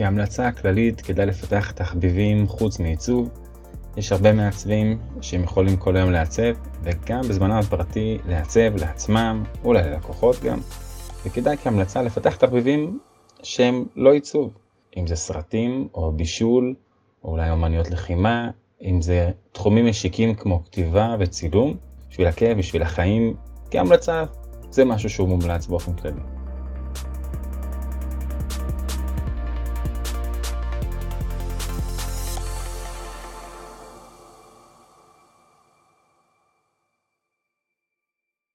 כהמלצה הכללית כדאי לפתח תחביבים חוץ מעיצוב. יש הרבה מעצבים שהם יכולים כל היום לעצב, וגם בזמנם הפרטי לעצב לעצמם, אולי ללקוחות גם. וכדאי כהמלצה לפתח תחביבים שהם לא עיצוב. אם זה סרטים או בישול, או אולי אומניות לחימה, אם זה תחומים משיקים כמו כתיבה וצילום, בשביל הכאב, בשביל החיים, כהמלצה זה משהו שהוא מומלץ באופן כללי.